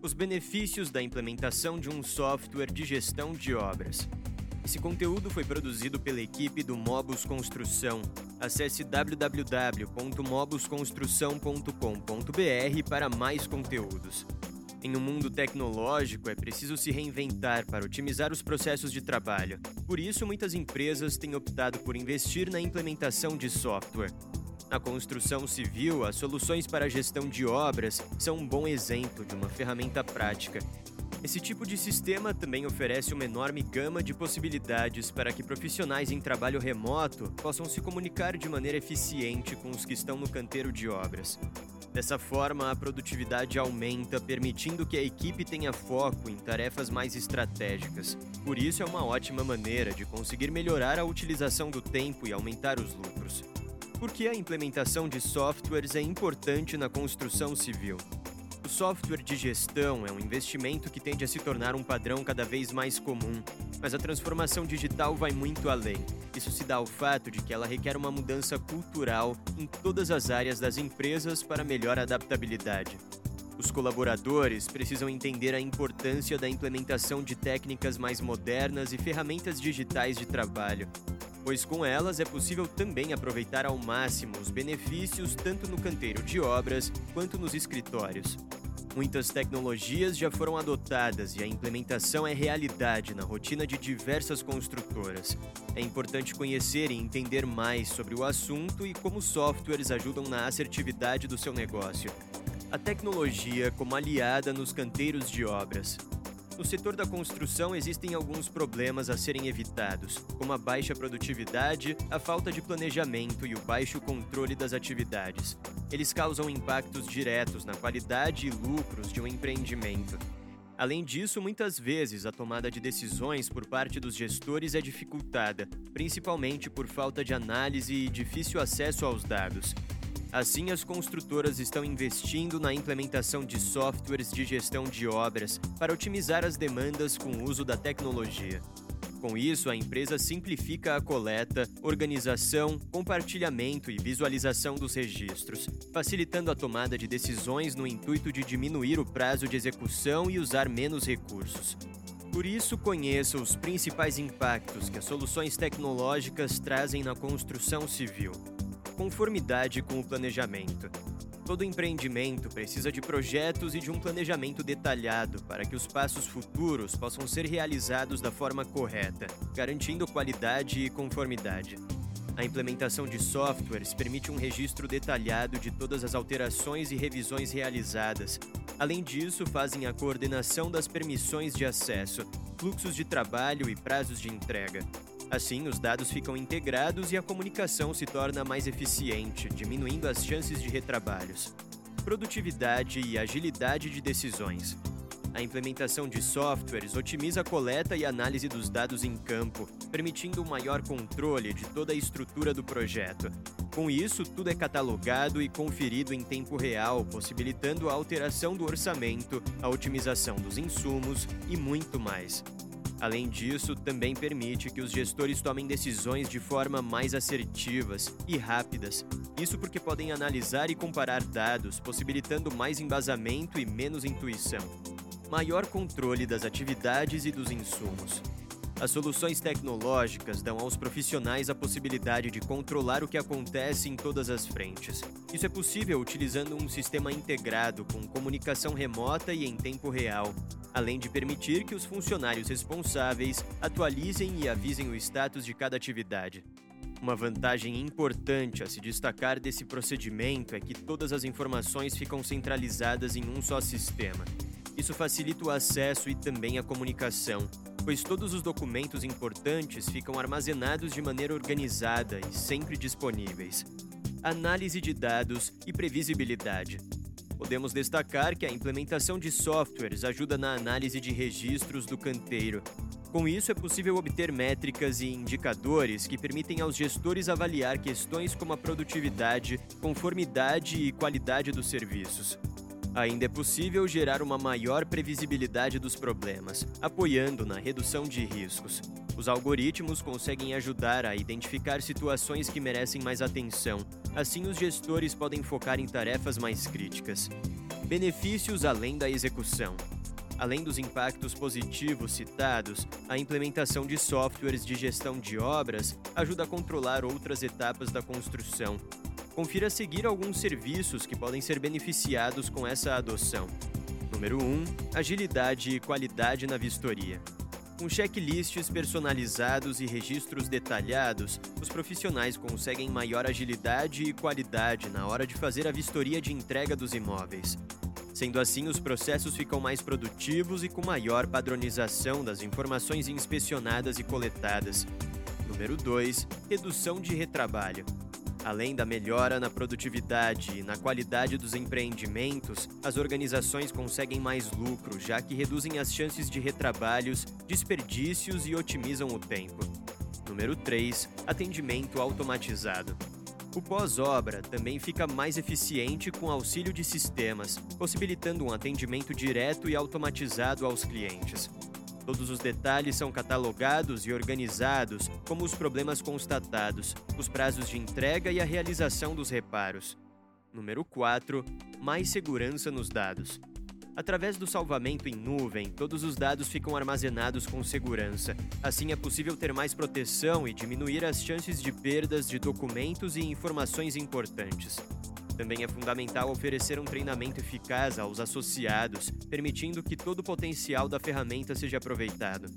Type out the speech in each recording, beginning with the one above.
Os benefícios da implementação de um software de gestão de obras. Esse conteúdo foi produzido pela equipe do Mobus Construção. Acesse www.mobusconstrução.com.br para mais conteúdos. Em um mundo tecnológico, é preciso se reinventar para otimizar os processos de trabalho. Por isso, muitas empresas têm optado por investir na implementação de software. Na construção civil, as soluções para a gestão de obras são um bom exemplo de uma ferramenta prática. Esse tipo de sistema também oferece uma enorme gama de possibilidades para que profissionais em trabalho remoto possam se comunicar de maneira eficiente com os que estão no canteiro de obras. Dessa forma, a produtividade aumenta, permitindo que a equipe tenha foco em tarefas mais estratégicas. Por isso, é uma ótima maneira de conseguir melhorar a utilização do tempo e aumentar os lucros. Por que a implementação de softwares é importante na construção civil? O software de gestão é um investimento que tende a se tornar um padrão cada vez mais comum, mas a transformação digital vai muito além. Isso se dá ao fato de que ela requer uma mudança cultural em todas as áreas das empresas para melhor adaptabilidade. Os colaboradores precisam entender a importância da implementação de técnicas mais modernas e ferramentas digitais de trabalho, pois com elas é possível também aproveitar ao máximo os benefícios tanto no canteiro de obras quanto nos escritórios. Muitas tecnologias já foram adotadas e a implementação é realidade na rotina de diversas construtoras. É importante conhecer e entender mais sobre o assunto e como softwares ajudam na assertividade do seu negócio. A tecnologia como aliada nos canteiros de obras. No setor da construção existem alguns problemas a serem evitados, como a baixa produtividade, a falta de planejamento e o baixo controle das atividades. Eles causam impactos diretos na qualidade e lucros de um empreendimento. Além disso, muitas vezes a tomada de decisões por parte dos gestores é dificultada, principalmente por falta de análise e difícil acesso aos dados. Assim, as construtoras estão investindo na implementação de softwares de gestão de obras para otimizar as demandas com o uso da tecnologia. Com isso, a empresa simplifica a coleta, organização, compartilhamento e visualização dos registros, facilitando a tomada de decisões no intuito de diminuir o prazo de execução e usar menos recursos. Por isso, conheça os principais impactos que as soluções tecnológicas trazem na construção civil conformidade com o planejamento. Todo empreendimento precisa de projetos e de um planejamento detalhado para que os passos futuros possam ser realizados da forma correta, garantindo qualidade e conformidade. A implementação de softwares permite um registro detalhado de todas as alterações e revisões realizadas. Além disso, fazem a coordenação das permissões de acesso, fluxos de trabalho e prazos de entrega. Assim, os dados ficam integrados e a comunicação se torna mais eficiente, diminuindo as chances de retrabalhos. Produtividade e agilidade de decisões. A implementação de softwares otimiza a coleta e análise dos dados em campo, permitindo um maior controle de toda a estrutura do projeto. Com isso, tudo é catalogado e conferido em tempo real, possibilitando a alteração do orçamento, a otimização dos insumos e muito mais. Além disso, também permite que os gestores tomem decisões de forma mais assertivas e rápidas. Isso porque podem analisar e comparar dados, possibilitando mais embasamento e menos intuição. Maior controle das atividades e dos insumos. As soluções tecnológicas dão aos profissionais a possibilidade de controlar o que acontece em todas as frentes. Isso é possível utilizando um sistema integrado com comunicação remota e em tempo real, além de permitir que os funcionários responsáveis atualizem e avisem o status de cada atividade. Uma vantagem importante a se destacar desse procedimento é que todas as informações ficam centralizadas em um só sistema. Isso facilita o acesso e também a comunicação, pois todos os documentos importantes ficam armazenados de maneira organizada e sempre disponíveis. Análise de dados e previsibilidade. Podemos destacar que a implementação de softwares ajuda na análise de registros do canteiro. Com isso, é possível obter métricas e indicadores que permitem aos gestores avaliar questões como a produtividade, conformidade e qualidade dos serviços. Ainda é possível gerar uma maior previsibilidade dos problemas, apoiando na redução de riscos. Os algoritmos conseguem ajudar a identificar situações que merecem mais atenção, assim os gestores podem focar em tarefas mais críticas. Benefícios além da execução. Além dos impactos positivos citados, a implementação de softwares de gestão de obras ajuda a controlar outras etapas da construção. Confira a seguir alguns serviços que podem ser beneficiados com essa adoção. Número 1. Agilidade e qualidade na vistoria. Com checklists personalizados e registros detalhados, os profissionais conseguem maior agilidade e qualidade na hora de fazer a vistoria de entrega dos imóveis. Sendo assim, os processos ficam mais produtivos e com maior padronização das informações inspecionadas e coletadas. Número 2. Redução de retrabalho. Além da melhora na produtividade e na qualidade dos empreendimentos, as organizações conseguem mais lucro, já que reduzem as chances de retrabalhos, desperdícios e otimizam o tempo. Número 3. Atendimento automatizado. O pós-obra também fica mais eficiente com auxílio de sistemas, possibilitando um atendimento direto e automatizado aos clientes. Todos os detalhes são catalogados e organizados, como os problemas constatados, os prazos de entrega e a realização dos reparos. Número 4. Mais segurança nos dados. Através do salvamento em nuvem, todos os dados ficam armazenados com segurança. Assim é possível ter mais proteção e diminuir as chances de perdas de documentos e informações importantes. Também é fundamental oferecer um treinamento eficaz aos associados, permitindo que todo o potencial da ferramenta seja aproveitado.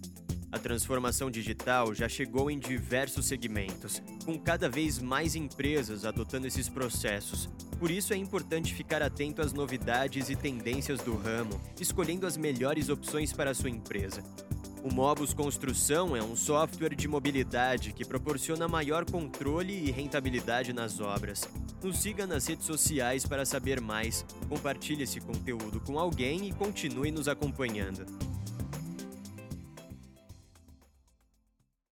A transformação digital já chegou em diversos segmentos, com cada vez mais empresas adotando esses processos. Por isso é importante ficar atento às novidades e tendências do ramo, escolhendo as melhores opções para a sua empresa. O Mobus Construção é um software de mobilidade que proporciona maior controle e rentabilidade nas obras. Nos siga nas redes sociais para saber mais, compartilhe esse conteúdo com alguém e continue nos acompanhando.